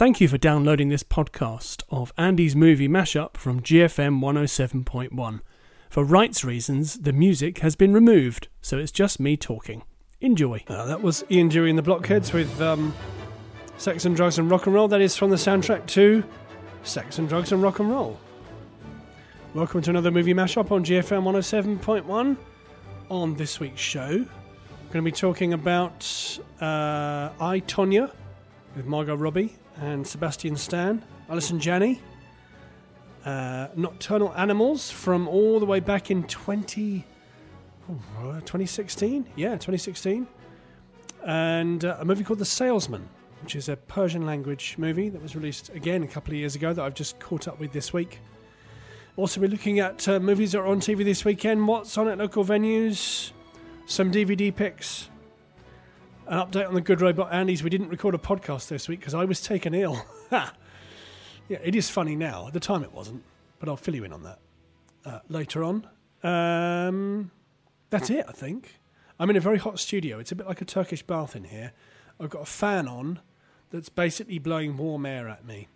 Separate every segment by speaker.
Speaker 1: Thank you for downloading this podcast of Andy's movie mashup from GFM 107.1. For rights reasons, the music has been removed, so it's just me talking. Enjoy. Uh, that was Ian Dury and the Blockheads with um, Sex and Drugs and Rock and Roll. That is from the soundtrack to Sex and Drugs and Rock and Roll. Welcome to another movie mashup on GFM 107.1. On this week's show, we're going to be talking about uh, I, Tonya with Margot Robbie and Sebastian Stan, Allison Janney, uh, Nocturnal Animals from all the way back in 20, oh, 2016? Yeah, 2016. And uh, a movie called The Salesman, which is a Persian language movie that was released again a couple of years ago that I've just caught up with this week. Also, we're looking at uh, movies that are on TV this weekend, what's on at local venues, some DVD picks, an update on the Good Robot Andes. We didn't record a podcast this week because I was taken ill. yeah, it is funny now. At the time, it wasn't, but I'll fill you in on that uh, later on. Um, that's it, I think. I'm in a very hot studio. It's a bit like a Turkish bath in here. I've got a fan on that's basically blowing warm air at me.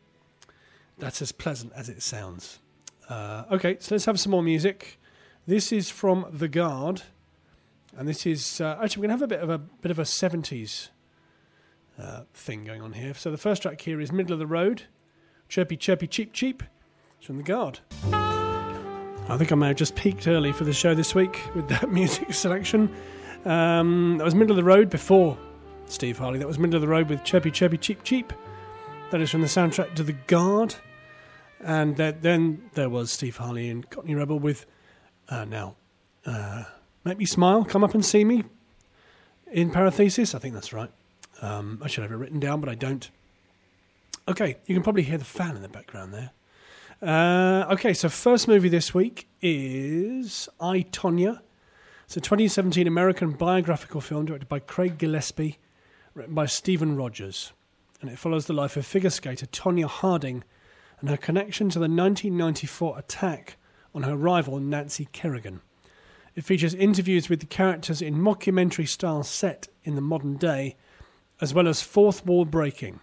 Speaker 1: That's as pleasant as it sounds. Uh, okay, so let's have some more music. This is from The Guard and this is uh, actually we're going to have a bit of a bit of a 70s uh, thing going on here. So the first track here is Middle of the Road, Chirpy Chirpy Cheep Cheep. It's from The Guard. I think I may have just peaked early for the show this week with that music selection. Um, that was Middle of the Road before Steve Harley. That was Middle of the Road with Chirpy Chirpy Cheep Cheep. That is from the soundtrack to The Guard. And then there was Steve Harley and Cockney Rebel with uh, now uh, Make me smile. Come up and see me. In parenthesis, I think that's right. Um, I should have it written down, but I don't. Okay, you can probably hear the fan in the background there. Uh, okay, so first movie this week is I, Tonya. It's a 2017 American biographical film directed by Craig Gillespie, written by Steven Rogers. And it follows the life of figure skater Tonya Harding and her connection to the 1994 attack on her rival Nancy Kerrigan. It features interviews with the characters in mockumentary style set in the modern day, as well as fourth wall breaking.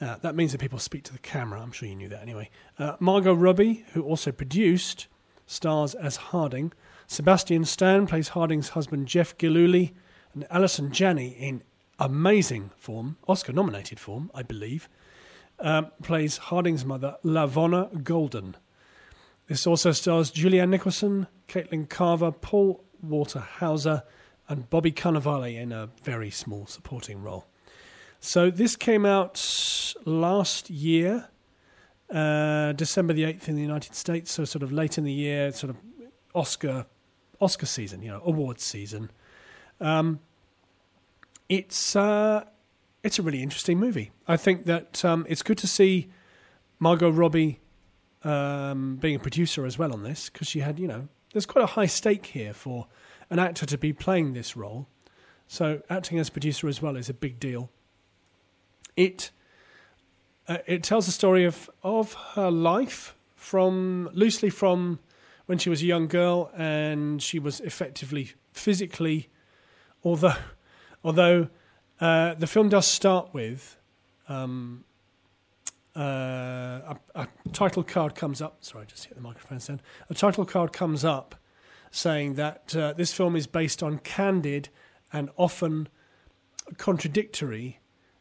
Speaker 1: Uh, that means that people speak to the camera. I'm sure you knew that anyway. Uh, Margot Robbie, who also produced, stars as Harding. Sebastian Stan plays Harding's husband Jeff Gillooly, and Allison Janney, in amazing form, Oscar nominated form, I believe, um, plays Harding's mother, LaVona Golden. This also stars Julianne Nicholson, Caitlin Carver, Paul Walter Hauser, and Bobby Cannavale in a very small supporting role. So this came out last year, uh, December the eighth in the United States. So sort of late in the year, sort of Oscar Oscar season, you know, awards season. Um, it's uh, it's a really interesting movie. I think that um, it's good to see Margot Robbie um, being a producer as well on this because she had, you know, there's quite a high stake here for an actor to be playing this role. So acting as producer as well is a big deal. It uh, it tells the story of of her life from loosely from when she was a young girl and she was effectively physically, although although uh, the film does start with um, uh, a, a, title card comes up. Sorry, I just hit the microphone stand. A title card comes up saying that uh, this film is based on candid and often contradictory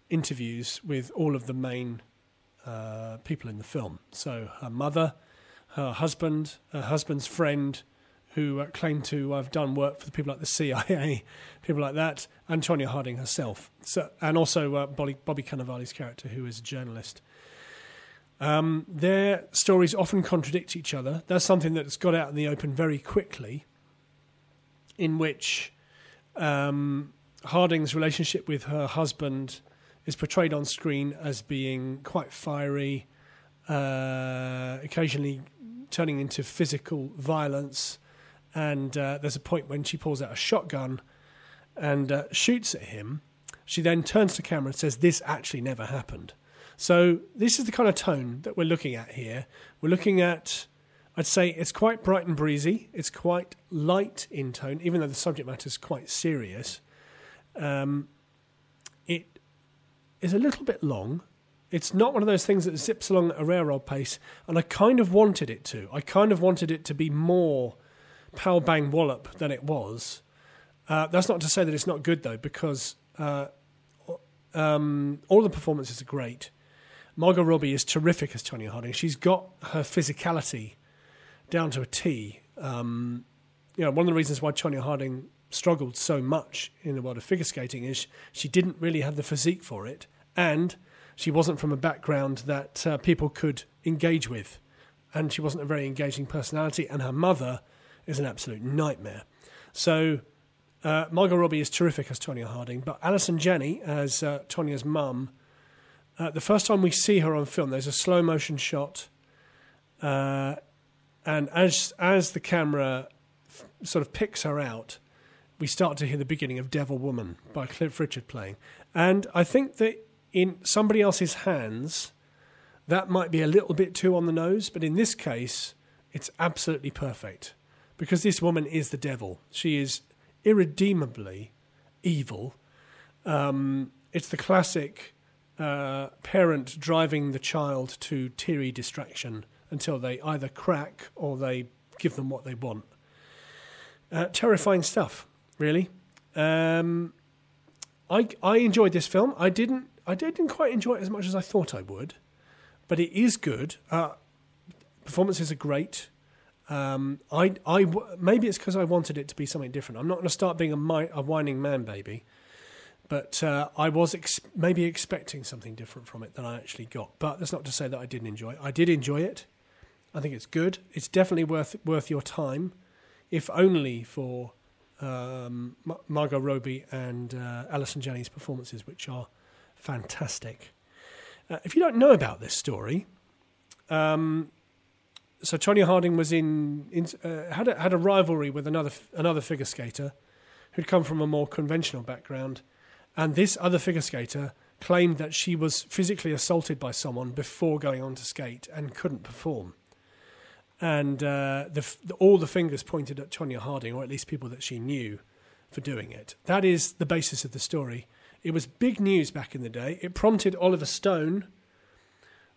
Speaker 1: interviews with all of the main uh, people in the film. So her mother, her husband, her husband's friend, who claimed to have done work for the people like the CIA, people like that, and Tonya Harding herself. So, and also uh, Bobby, Bobby Cannavale's character, who is a journalist. Um, their stories often contradict each other. That's something that's got out in the open very quickly, in which um, Harding's relationship with her husband is portrayed on screen as being quite fiery, uh, occasionally turning into physical violence. And uh, there's a point when she pulls out a shotgun and uh, shoots at him. She then turns to camera and says, This actually never happened. So this is the kind of tone that we're looking at here. We're looking at, I'd say it's quite bright and breezy. It's quite light in tone, even though the subject matter is quite serious. Um, it is a little bit long, It's not one of those things that zips along at a railroad pace, and I kind of wanted it to. I kind of wanted it to be more pow bang wallop than it was. Uh, that's not to say that it's not good though, because uh, um, all the performances are great. Margot Robbie is terrific as Tonya Harding. She's got her physicality down to a T. Um, you know, one of the reasons why Tonya Harding struggled so much in the world of figure skating is she didn't really have the physique for it, and she wasn't from a background that uh, people could engage with, and she wasn't a very engaging personality. And her mother is an absolute nightmare. So uh, Margot Robbie is terrific as Tonya Harding, but Allison Janney as uh, Tonya's mum. Uh, the first time we see her on film, there's a slow motion shot, uh, and as as the camera f- sort of picks her out, we start to hear the beginning of Devil Woman by Cliff Richard playing. And I think that in somebody else's hands, that might be a little bit too on the nose, but in this case, it's absolutely perfect because this woman is the devil. She is irredeemably evil. Um, it's the classic uh, parent driving the child to teary distraction until they either crack or they give them what they want. Uh, terrifying stuff, really. Um, I I enjoyed this film. I didn't I didn't quite enjoy it as much as I thought I would, but it is good. Uh, performances are great. Um, I, I, maybe it's because I wanted it to be something different. I'm not going to start being a, a whining man baby, but uh, I was ex- maybe expecting something different from it than I actually got. But that's not to say that I didn't enjoy it. I did enjoy it. I think it's good. It's definitely worth worth your time, if only for um, Margot Robbie and uh, Allison Janney's performances, which are fantastic. Uh, if you don't know about this story, um, so Tonya Harding was in, in uh, had a, had a rivalry with another another figure skater who'd come from a more conventional background, and this other figure skater claimed that she was physically assaulted by someone before going on to skate and couldn't perform. And uh, the, the, all the fingers pointed at Tonya Harding, or at least people that she knew, for doing it. That is the basis of the story. It was big news back in the day. It prompted Oliver Stone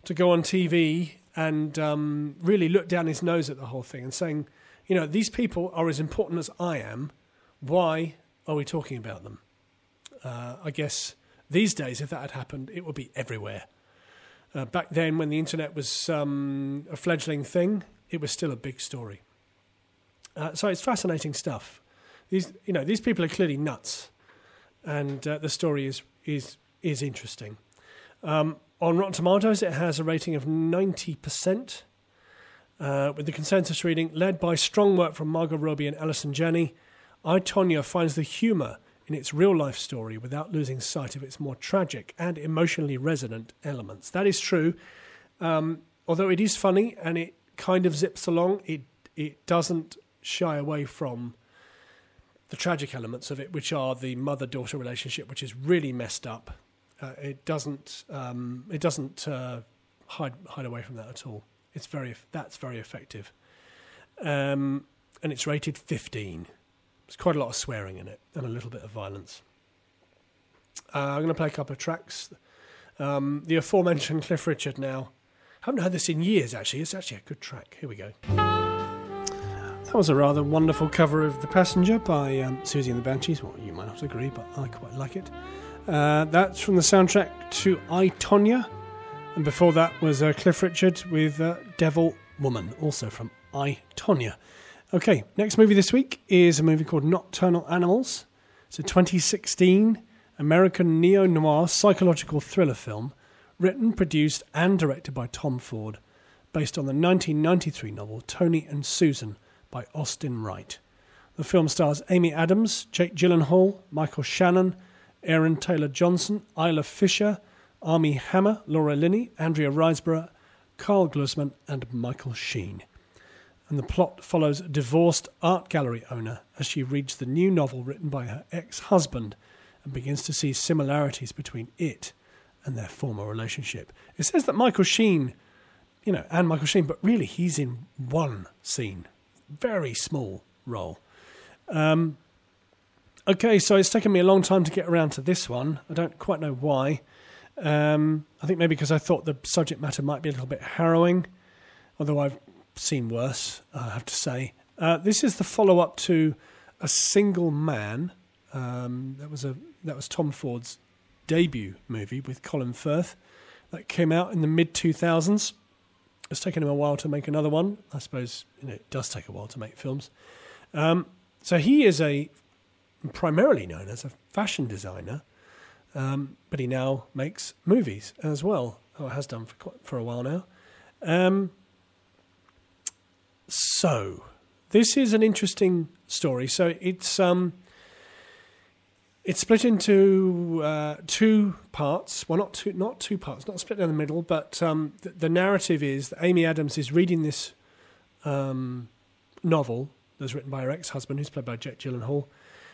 Speaker 1: to go on TV and um, really look down his nose at the whole thing and saying, you know, these people are as important as I am. Why are we talking about them? Uh, I guess these days, if that had happened, it would be everywhere. Uh, back then, when the internet was um, a fledgling thing, it was still a big story. Uh, so it's fascinating stuff. These, you know, these people are clearly nuts, and uh, the story is is is interesting. Um, on Rotten Tomatoes, it has a rating of 90%, uh, with the consensus reading led by strong work from Margot Robbie and Allison Janney. I, Tonya finds the humour in its real life story without losing sight of its more tragic and emotionally resonant elements. That is true. Um, although it is funny and it kind of zips along, it, it doesn't shy away from the tragic elements of it, which are the mother daughter relationship, which is really messed up uh, it doesn't um, it doesn't uh, hide hide away from that at all. It's very that's very effective, um, and it's rated 15. There's quite a lot of swearing in it and a little bit of violence. Uh, I'm going to play a couple of tracks. Um, the aforementioned Cliff Richard. Now, haven't heard this in years. Actually, it's actually a good track. Here we go. That was a rather wonderful cover of The Passenger by um, Siouxsie and the Banshees. Well, you might not agree, but I quite like it. Uh, that's from the soundtrack to I, Tonya. And before that was uh, Cliff Richard with uh, Devil Woman, also from I, Tonya. Okay, next movie this week is a movie called Nocturnal Animals. It's a 2016 American neo noir psychological thriller film written, produced, and directed by Tom Ford, based on the 1993 novel Tony and Susan by Austin Wright. The film stars Amy Adams, Jake Gyllenhaal, Michael Shannon, Aaron Taylor Johnson, Isla Fisher, Armie Hammer, Laura Linney, Andrea Riseborough, Karl Glusman, and Michael Sheen. And the plot follows a divorced art gallery owner as she reads the new novel written by her ex husband and begins to see similarities between it and their former relationship. It says that Michael Sheen, you know, and Michael Sheen, but really he's in one scene, very small role. Um, Okay, so it's taken me a long time to get around to this one. I don't quite know why. Um, I think maybe because I thought the subject matter might be a little bit harrowing, although I've seen worse, I have to say. Uh, this is the follow up to A Single Man. Um, that was a that was Tom Ford's debut movie with Colin Firth that came out in the mid 2000s. It's taken him a while to make another one. I suppose you know, it does take a while to make films. Um, so he is a primarily known as a fashion designer, um, but he now makes movies as well, or has done for quite, for a while now. Um, so this is an interesting story. So it's um, it's split into uh, two parts. Well, not two, not two parts, not split down the middle. But um, the, the, narrative is that Amy Adams is reading this um, novel that's written by her ex-husband, who's played by Jake Gyllenhaal,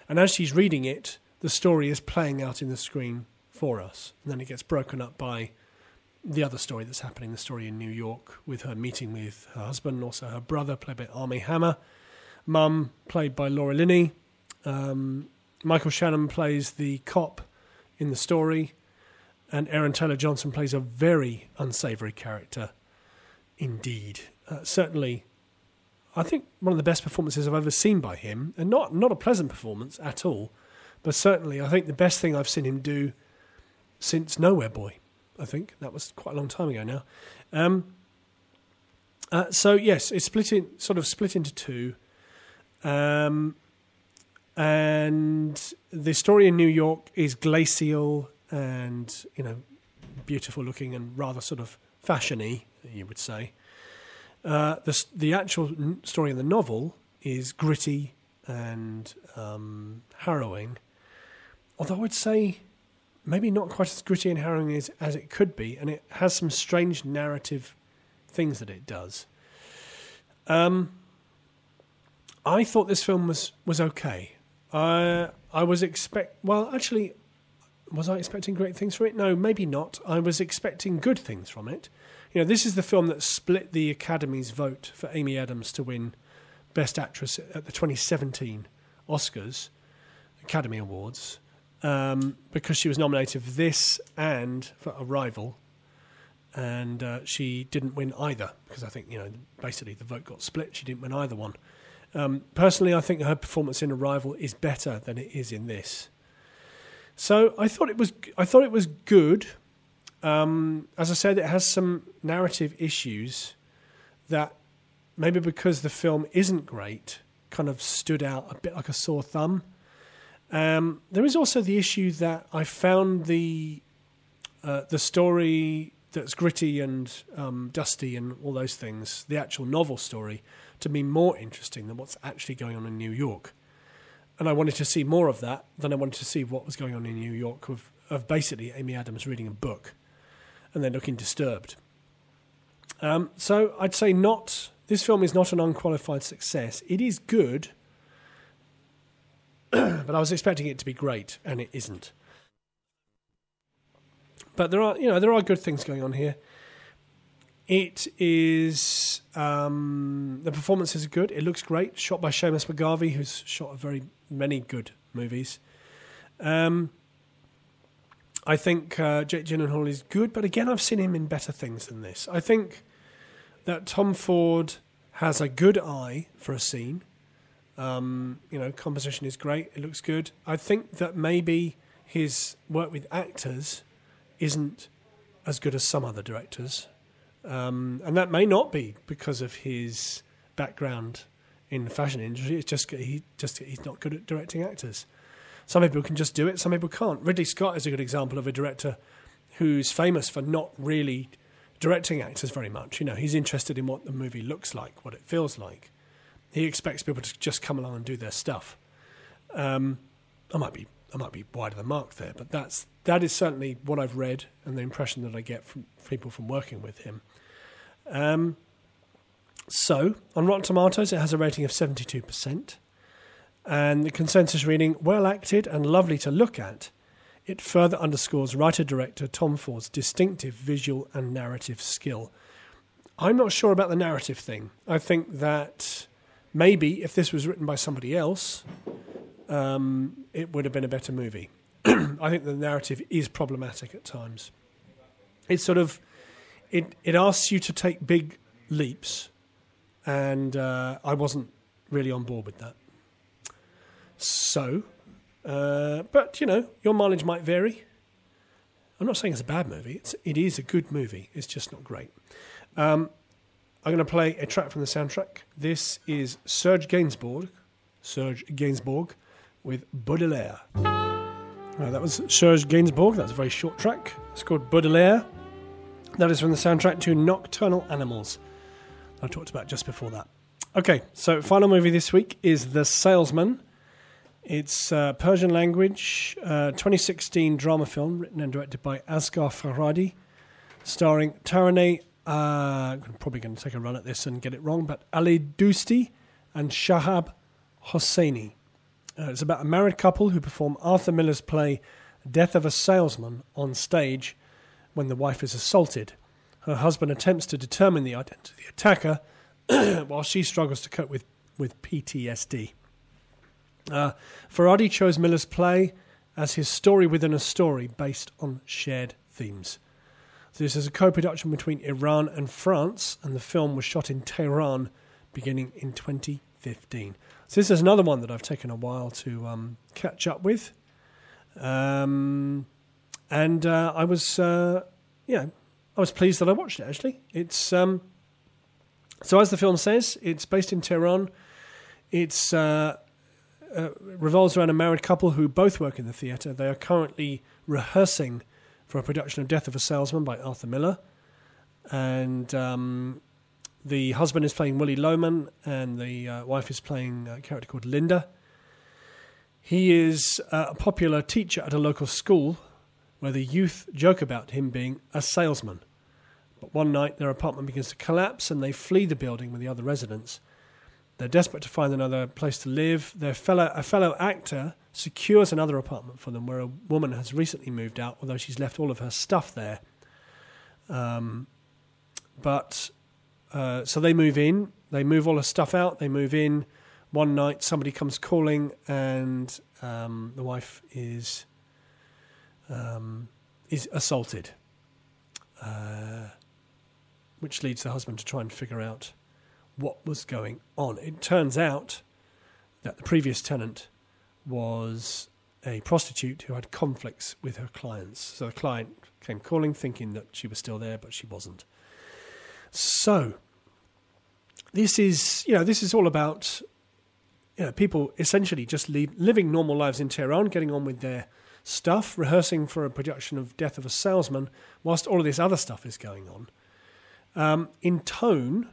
Speaker 1: and as she's reading it, the story is playing out in the screen for us, and then it gets broken up by the other story that's happening, the story in New York with her meeting with her husband, and also her brother, played by Armie Hammer, mum, played by Laura Linney. Um, Michael Shannon plays the cop in the story, and Aaron Taylor Johnson plays a very unsavory character indeed. Uh, certainly, I think one of the best performances I've ever seen by him, and not not a pleasant performance at all, but certainly I think the best thing I've seen him do since Nowhere Boy. I think that was quite a long time ago now. Um, uh, so yes, it's split in, sort of split into two. Um, and the story in New York is glacial and you know beautiful looking and rather sort of fashiony, you would say. Uh, the the actual story in the novel is gritty and um, harrowing, although I would say maybe not quite as gritty and harrowing as, as it could be, and it has some strange narrative things that it does. Um, I thought this film was was okay. I I was expect well actually was I expecting great things from it? No, maybe not. I was expecting good things from it. You know, this is the film that split the Academy's vote for Amy Adams to win Best Actress at the 2017 Oscars Academy Awards um, because she was nominated for this and for Arrival, and uh, she didn't win either because I think you know basically the vote got split. She didn't win either one. Um, personally, I think her performance in Arrival is better than it is in this. So I thought it was I thought it was good. Um, as I said, it has some narrative issues that maybe because the film isn't great, kind of stood out a bit like a sore thumb. Um, there is also the issue that I found the uh, the story that's gritty and um, dusty and all those things, the actual novel story, to be more interesting than what's actually going on in New York. And I wanted to see more of that than I wanted to see what was going on in New York of, of basically Amy Adams reading a book and they're looking disturbed. Um, so I'd say not. This film is not an unqualified success. It is good, but I was expecting it to be great, and it isn't. But there are, you know, there are good things going on here. It is um, the performances are good. It looks great. Shot by Seamus McGarvey, who's shot very many good movies. Um, I think uh, Jake Gyllenhaal is good, but again, I've seen him in better things than this. I think that Tom Ford has a good eye for a scene. Um, you know, composition is great. It looks good. I think that maybe his work with actors isn't as good as some other directors. Um, and that may not be because of his background in the fashion industry. It's just he just he's not good at directing actors. Some people can just do it. Some people can't. Ridley Scott is a good example of a director who's famous for not really directing actors very much. You know, he's interested in what the movie looks like, what it feels like. He expects people to just come along and do their stuff. Um, I might be I might be wide of the mark there, but that's that is certainly what I've read and the impression that I get from people from working with him. Um, so, on Rotten Tomatoes, it has a rating of 72%. And the consensus reading, well acted and lovely to look at. It further underscores writer director Tom Ford's distinctive visual and narrative skill. I'm not sure about the narrative thing. I think that maybe if this was written by somebody else, um, it would have been a better movie. I think the narrative is problematic at times. It's sort of it it asks you to take big leaps, and uh, I wasn't really on board with that. So, uh, but you know, your mileage might vary. I'm not saying it's a bad movie. It's it is a good movie. It's just not great. Um, I'm going to play a track from the soundtrack. This is Serge Gainsbourg, Serge Gainsbourg, with Baudelaire. That was Serge Gainsbourg. That's a very short track. It's called Baudelaire. That is from the soundtrack to Nocturnal Animals. I talked about just before that. Okay, so final movie this week is The Salesman. It's uh, Persian language, uh, 2016 drama film written and directed by Asghar Farhadi, starring Taraneh. Uh, I'm probably going to take a run at this and get it wrong, but Alidoosti and Shahab Hosseini. Uh, it's about a married couple who perform Arthur Miller's play Death of a Salesman on stage when the wife is assaulted. Her husband attempts to determine the identity of the attacker while she struggles to cope with, with PTSD. Uh, Farhadi chose Miller's play as his story within a story based on shared themes. So this is a co production between Iran and France, and the film was shot in Tehran beginning in 2015. So this is another one that I've taken a while to um, catch up with. Um, and uh, I was, uh, know, I was pleased that I watched it. Actually, it's um, so as the film says, it's based in Tehran. It's uh, uh, revolves around a married couple who both work in the theatre. They are currently rehearsing for a production of Death of a Salesman by Arthur Miller, and um, the husband is playing Willy Loman, and the uh, wife is playing a character called Linda. He is a popular teacher at a local school where the youth joke about him being a salesman. But one night their apartment begins to collapse and they flee the building with the other residents. They're desperate to find another place to live. Their fellow, a fellow actor secures another apartment for them where a woman has recently moved out, although she's left all of her stuff there. Um, but uh, so they move in, they move all her stuff out, they move in. One night, somebody comes calling, and um, the wife is um, is assaulted, uh, which leads the husband to try and figure out what was going on. It turns out that the previous tenant was a prostitute who had conflicts with her clients. So the client came calling thinking that she was still there, but she wasn't. So this is, you know, this is all about you know, people essentially just leave, living normal lives in Tehran, getting on with their stuff, rehearsing for a production of Death of a Salesman, whilst all of this other stuff is going on. Um, in tone,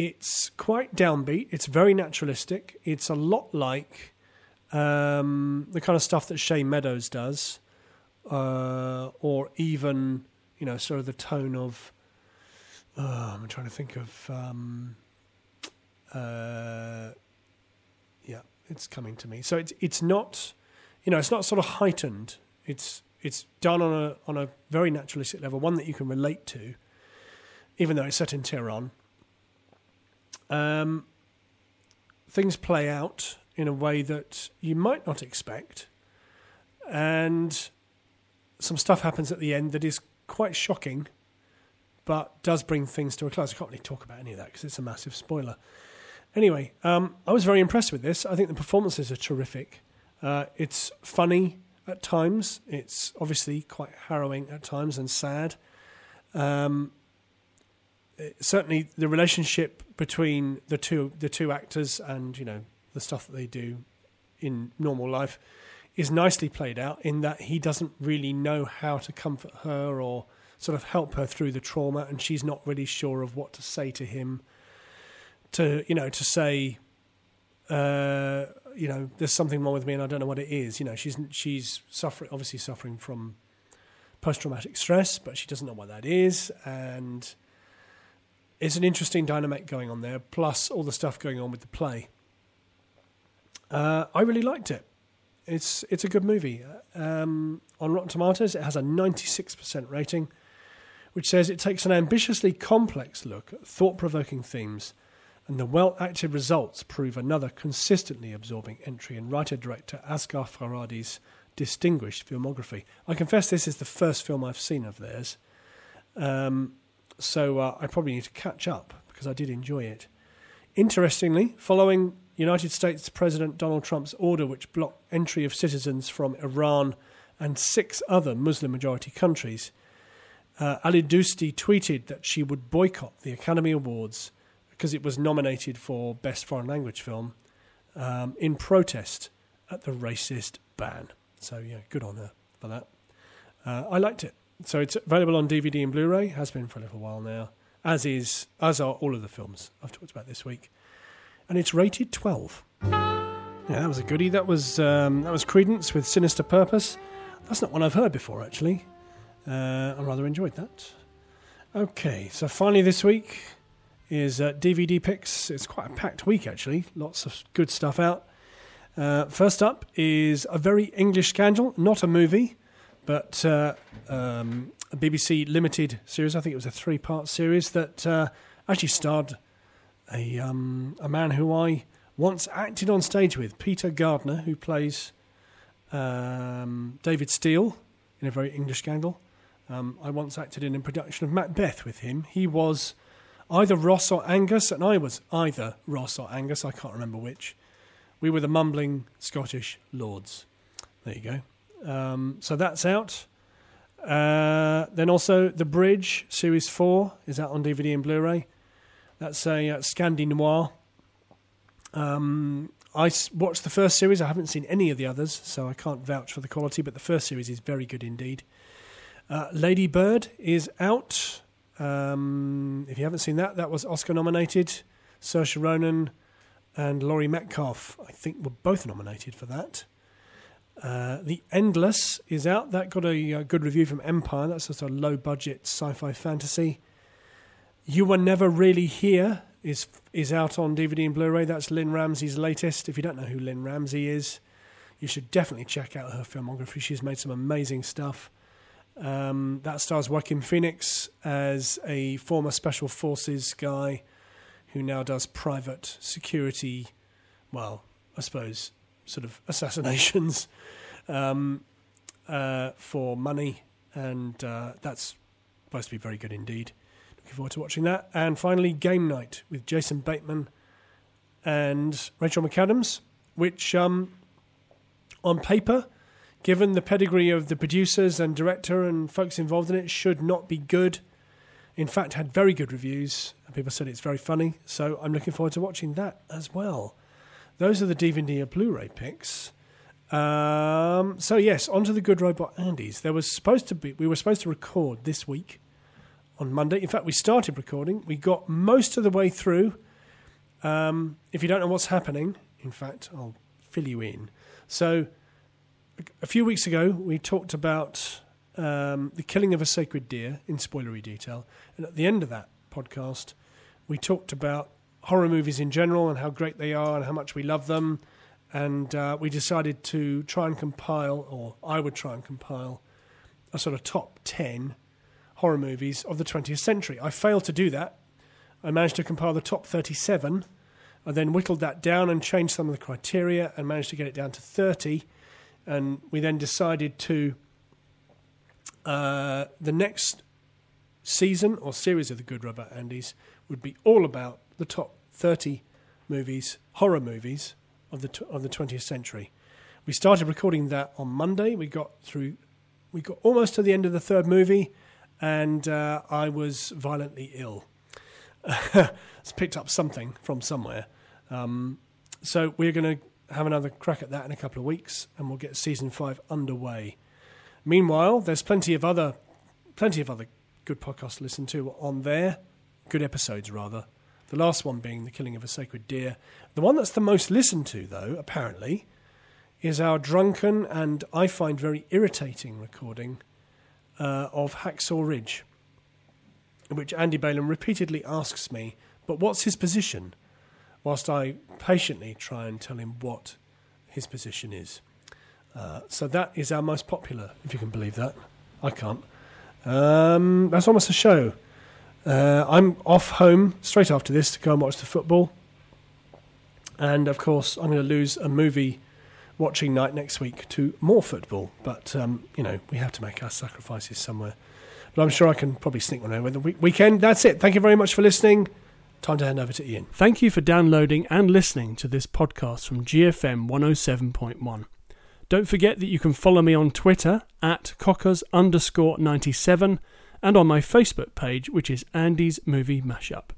Speaker 1: it's quite downbeat. It's very naturalistic. It's a lot like um, the kind of stuff that Shane Meadows does, uh, or even you know, sort of the tone of. Uh, I'm trying to think of. Um, uh, yeah, it's coming to me. So it's it's not, you know, it's not sort of heightened. It's it's done on a on a very naturalistic level, one that you can relate to, even though it's set in Tehran. Um, things play out in a way that you might not expect, and some stuff happens at the end that is quite shocking, but does bring things to a close. I can't really talk about any of that because it's a massive spoiler. Anyway, um, I was very impressed with this. I think the performances are terrific. Uh, it's funny at times. It's obviously quite harrowing at times and sad. Um, certainly, the relationship between the two the two actors and you know the stuff that they do in normal life is nicely played out. In that he doesn't really know how to comfort her or sort of help her through the trauma, and she's not really sure of what to say to him to you know to say uh, you know there's something wrong with me and I don't know what it is. You know she's she's suffering obviously suffering from post traumatic stress, but she doesn't know what that is and. It's an interesting dynamic going on there, plus all the stuff going on with the play. Uh, I really liked it. It's it's a good movie. Um, on Rotten Tomatoes, it has a 96% rating, which says it takes an ambitiously complex look at thought provoking themes and the well acted results prove another consistently absorbing entry in writer director Asghar Farhadi's distinguished filmography. I confess this is the first film I've seen of theirs. Um, so uh, I probably need to catch up because I did enjoy it. Interestingly, following United States President Donald Trump's order which blocked entry of citizens from Iran and six other Muslim majority countries, uh, Alidoosti tweeted that she would boycott the Academy Awards because it was nominated for Best Foreign Language Film um, in protest at the racist ban. So, yeah, good on her for that. Uh, I liked it. So it's available on DVD and Blu-ray. Has been for a little while now. As is, as are all of the films I've talked about this week, and it's rated twelve. Yeah, that was a goodie. That was um, that was Creedence with Sinister Purpose. That's not one I've heard before, actually. Uh, I rather enjoyed that. Okay, so finally this week is uh, DVD picks. It's quite a packed week, actually. Lots of good stuff out. Uh, first up is a very English scandal, not a movie but uh, um, a BBC limited series. I think it was a three part series that uh, actually starred a um, a man who I once acted on stage with, Peter Gardner, who plays um, David Steel in a very English scandal. Um, I once acted in a production of Macbeth with him. He was either Ross or Angus, and I was either Ross or Angus. I can't remember which. We were the mumbling Scottish lords. There you go. Um, so that's out. Uh, then also The Bridge Series 4 is out on DVD and Blu ray. That's a uh, Scandi Noir. Um, I watched the first series. I haven't seen any of the others, so I can't vouch for the quality, but the first series is very good indeed. Uh, Lady Bird is out. Um, if you haven't seen that, that was Oscar nominated. Saoirse Ronan and Laurie Metcalf, I think, were both nominated for that. Uh, the Endless is out. That got a, a, good review from Empire. That's just a low budget sci fi fantasy. You Were Never Really Here is is out on DVD and Blu ray. That's Lynne Ramsay's latest. If you don't know who Lynne Ramsey is, you should definitely check out her filmography. She's made some amazing stuff. Um, that stars Joaquin Phoenix as a former Special Forces guy who now does private security, well, I suppose, sort of assassinations um, uh, for money, and uh, that's supposed to be very good indeed. Looking forward to watching that. And finally, Game Night with Jason Bateman and Rachel McAdams, which um, on paper, given the pedigree of the producers and director and folks involved in it, should not be good. In fact, had very good reviews. And people said it's very funny, so I'm looking forward to watching that as well. Those are the DVD and Blu-ray picks. Um, so yes, onto the Good Robot Andes. There was supposed to be we were supposed to record this week on Monday. In fact, we started recording. We got most of the way through. Um, if you don't know what's happening, in fact, I'll fill you in. So, a few weeks ago, we talked about um, the killing of a sacred deer in spoilery detail, and at the end of that podcast, we talked about horror movies in general and how great they are and how much we love them and uh, we decided to try and compile, or I would try and compile, a sort of top 10 horror movies of the 20th century. I failed to do that. I managed to compile the top 37. I then whittled that down and changed some of the criteria and managed to get it down to 30. And we then decided to, uh, the next season or series of the Good Robot Andes would be all about the top 30 movies, horror movies of the of the 20th century. We started recording that on Monday. We got through, we got almost to the end of the third movie, and uh, I was violently ill. picked up something from somewhere. Um, so we're going to have another crack at that in a couple of weeks, and we'll get season five underway. Meanwhile, there's plenty of other, plenty of other good podcasts to listen to on there, good episodes rather. The last one being the killing of a sacred deer. The one that's the most listened to, though, apparently, is our drunken and I find very irritating recording uh, of Hacksaw Ridge, which Andy Balaam repeatedly asks me, but what's his position? Whilst I patiently try and tell him what his position is. Uh, so that is our most popular, if you can believe that. I can't. Um, that's almost a show. Uh, I'm off home straight after this to go and watch the football. And of course, I'm going to lose a movie watching night next week to more football. But, um, you know, we have to make our sacrifices somewhere. but I'm sure I can probably sneak one over the week- weekend. That's it. Thank you very much for listening. Time to hand over to Ian.
Speaker 2: Thank you for downloading and listening to this podcast from GFM 107.1. Don't forget that you can follow me on Twitter at cockers underscore 97 and on my Facebook page, which is Andy's Movie Mashup.